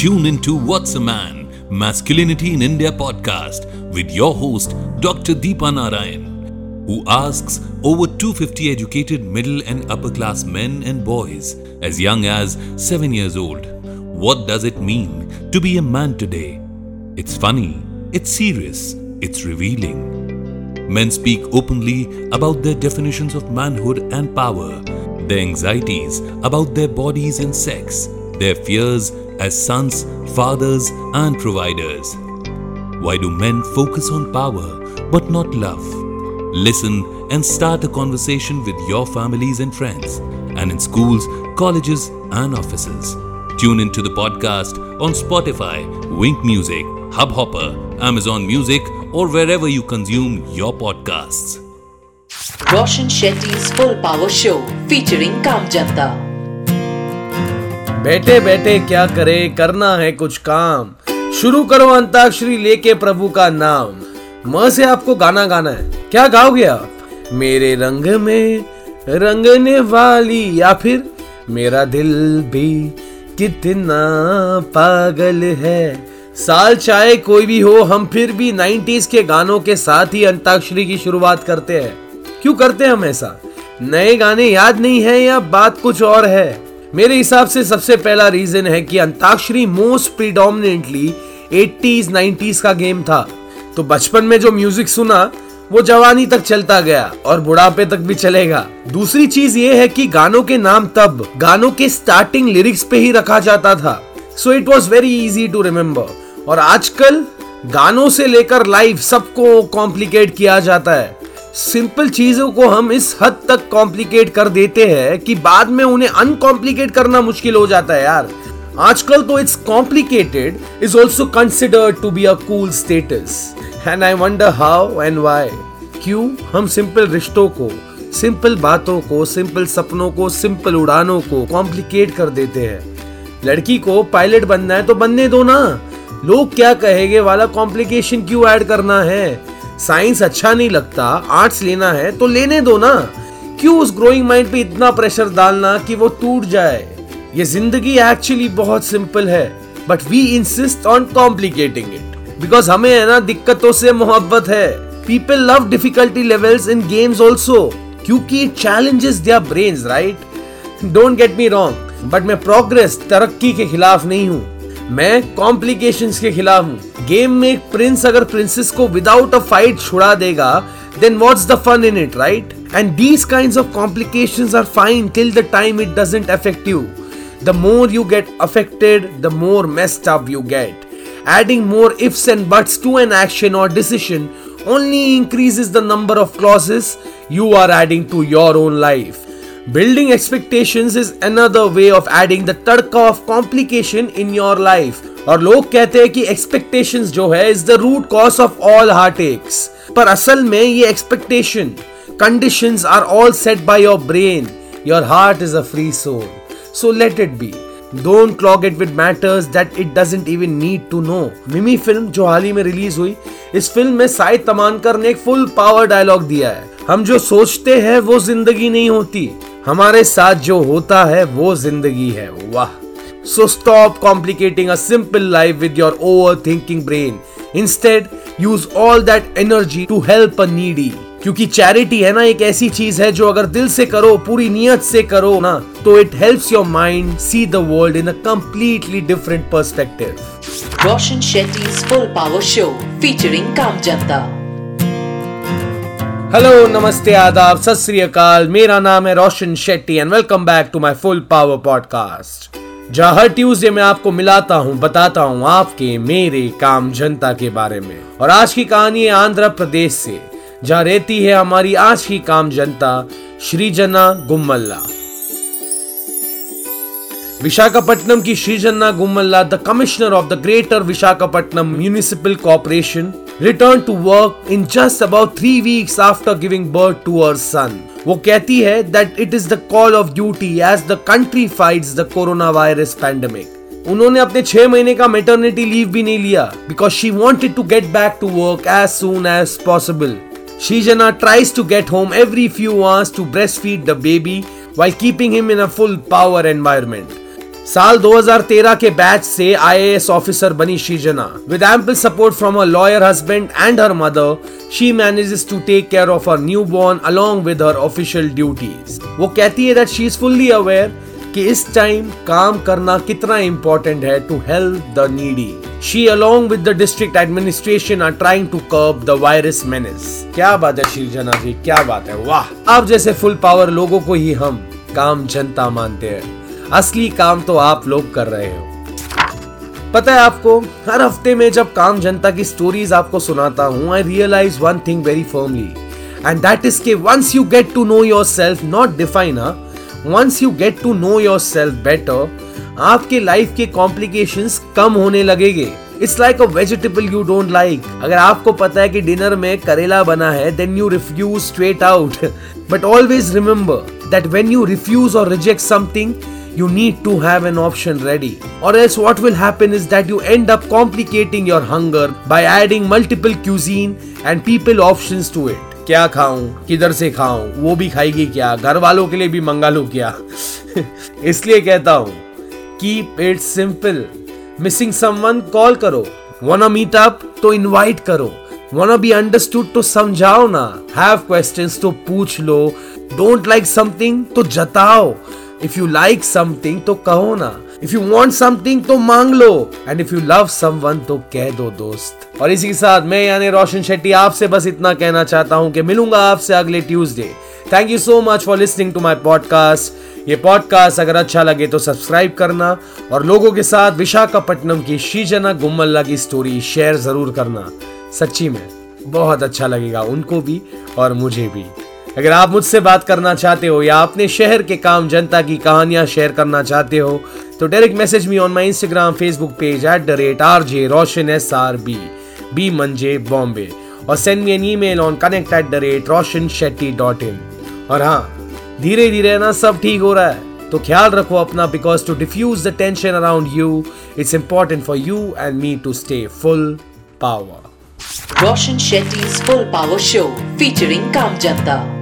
Tune into What's a Man, Masculinity in India podcast with your host, Dr. Deepa Narayan, who asks over 250 educated middle and upper class men and boys as young as 7 years old. What does it mean to be a man today? It's funny, it's serious, it's revealing. Men speak openly about their definitions of manhood and power, their anxieties about their bodies and sex, their fears as sons, fathers, and providers. Why do men focus on power but not love? Listen and start a conversation with your families and friends, and in schools, colleges, and offices. Tune into the podcast on Spotify, Wink Music, Hubhopper, Amazon Music, or wherever you consume your podcasts. Roshan Shetty's Full Power Show featuring Kam Janta. बैठे बैठे क्या करे, करना है कुछ काम। शुरू करो अंताक्षरी लेके प्रभु का नाम। म से आपको गाना गाना है। क्या गाओगे आप? मेरे रंग में रंगने वाली या फिर मेरा दिल भी कितना पागल है। साल चाहे कोई भी हो, हम फिर भी 90s के गानों के साथ ही अंताक्षरी की शुरुआत करते हैं। क्यों करते हैं हम ऐसा? नए गाने याद नहीं है या बात कुछ और है? मेरे हिसाब से सबसे पहला रीजन है कि antakshari most predominantly 80s 90s का गेम था। तो बचपन में जो म्यूज़िक सुना, वो जवानी तक चलता गया और बुढ़ापे तक भी चलेगा। दूसरी चीज़ ये है कि गानों के नाम तब, गानों के स्टार्टिंग लिरिक्स पे ही रखा जाता था। So it was very easy to remember और आजकल, गानों से लेकर लाइफ सबको कॉम्प्लिकेट किया जाता है। सिंपल चीज़ों को हम इस हद तक कॉम्प्लिकेट कर देते हैं कि बाद में उन्हें अनकॉम्प्लिकेट करना मुश्किल हो जाता है यार। आजकल तो it's complicated is also considered to be a cool status and I wonder how and why क्यों? हम सिंपल रिश्तों को सिंपल बातों को सिंपल सपनों को सिंपल उड़ानों को कॉम्प्लिकेट कर देते हैं। लड़की को पायलट बनना है तो बनने दो ना। लोग क्या कहेंगे, वाला कॉम्प्लिकेशन क्यों ऐड करना है? साइंस अच्छा नहीं लगता, आर्ट्स लेना है तो लेने दो ना। क्यों उस ग्रोइंग माइंड पे इतना प्रेशर डालना कि वो टूट जाए? ये ज़िंदगी एक्चुअली बहुत सिंपल है but we insist on complicating it because हमें है ना, दिक्कतों से मोहब्बत है। People love difficulty levels in games also क्योंकि challenges there brains right don't get me wrong but मैं प्रोग्रेस तरक्की के खिलाफ नहीं हूँ। मैं कॉम्प्लिकेशंस के खिलाफ हूँ। गेम में एक प्रिंस अगर प्रिंसेस को विदाउट अ फाइट छुड़ा देगा then what's the fun in it right and these kind of complication are fine till the time it doesn't affect you the more you get affected the more messed up you get adding more ifs and buts to an action और decision only increase the number of clauses you are adding to your own life Building expectations is another way of adding the tadka of complication in your life. और लोग कहते हैं कि expectations जो है is the root cause of all heartaches. पर असल में ये expectation conditions are all set by your brain. Your heart is a free soul. So let it be. Don't clog it with matters that it doesn't even need to know. Mimi film जो हाल ही में release हुई इस film में साइद तमानकर ने एक full power dialogue दिया है हम जो सोचते हैं वो ज़िंदगी नहीं होती हमारे साथ जो होता है वो ज़िंदगी है। वाह। So stop complicating a simple life with your over thinking brain instead use all that energy to help a needy क्योंकि चैरिटी है ना एक ऐसी चीज़ है जो अगर दिल से करो, पूरी नियत से करो ना तो it helps your mind see the world in a completely different perspective Roshan Shetty's Full Power Show, featuring Kam Janta. Hello नमस्ते, आदाब सत मेरा नाम है Roshan Shetty and welcome back to my full power podcast जहाँ हर Tuesday मैं आपको मिलाता हूँ, बताता हूँ आपके मेरे काम जनता के बारे में। और आज की कहानी है आंध्र प्रदेश से, जहाँ रहती है हमारी आज की काम जनता श्रीजना गुम्मल्ला। विशाखापट्टनम की Srijana Gummalla the commissioner of the greater Visakhapatnam municipal corporation return to work in just about three weeks after giving birth to her son वो कहती है that it is the call of duty as the country fights the corona virus pandemic उन्होंने अपने छह महीने का maternity leave भी नहीं लिया because she wanted to get back to work as soon as possible Shijana tries to get home every few hours to breastfeed the baby while keeping him in a full power environment. साल 2013 के batch से IAS officer बनी Srijana with ample support from a lawyer husband and her mother she manages to take care of her new born along with her official duties वो कहती है that she is fully aware कि इस time काम करना कितना important है to help the needy she along with the district administration are trying to curb the virus menace क्या बात है श्रीजना जी? क्या बात है? वाह! आप जैसे फुल पावर लोगों को ही हम काम जनता मानते हैं। असली काम तो आप लोग कर रहे हो। पता है आपको, हर हफ़्ते में जब काम जनता की स्टोरीज आपको सुनाता हूँ I realise one thing very firmly and that is के once you get to know yourself not define once you get to know yourself better आपके लाइफ के कॉम्प्लिकेशंस कम होने लगेंगे। It's like a vegetable you don't like अगर आपको पता है कि डिनर में करेला बना है then you refuse straight out but always remember that when you refuse और reject something you need to have an option ready or else what will happen is that you end up complicating your hunger by adding multiple cuisine and people options to it क्या खाऊं किधर से खाऊं वो भी खाएगी क्या घर वालों के लिए भी मंगा लू क्या इसलिए कहता हूँ keep it simple missing someone call करो वाना मीट अप तो इनवाइट करो वाना बी अंडरस्टूड तो समझाओ ना हैव क्वेश्चंस तो पूछ लो डोंट लाइक समथिंग तो जताओ इफ़ यू लाइक समथिंग तो कहो ना। इफ़ यू वांट समथिंग तो मांग लो। And if you love someone तो कह दो दोस्त। और इसी के साथ मैं, यानी रोशन शेट्टी, आपसे बस इतना कहना चाहता हूँ कि मिलूँगा आपसे अगले Tuesday thank you so much for listening to my podcast ये पॉडकास्ट अगर अच्छा लगे तो सब्सक्राइब करना। और लोगों के साथ विशाखापट्टनम की श्रीजना गुम्मल्ला की स्टोरी शेयर ज़रूर करना। सच्ची में, बहुत अच्छा लगेगा उनको भी और मुझे भी। अगर आप मुझसे बात करना चाहते हो या अपने शहर के काम, जनता की कहानियाँ शेयर करना चाहते हो तो direct message me on my Instagram Facebook page at the rate R J Roshan S R B B मंजे बॉम्बे और send me an email on connect at the rate Roshan Shetty dot in और हाँ धीरे धीरे ना सब ठीक हो रहा है। तो ख्याल रखो अपना because to diffuse the tension around you it's important for you and me to stay full power Roshan Shetty's Full Power Show, featuring Kam Janta.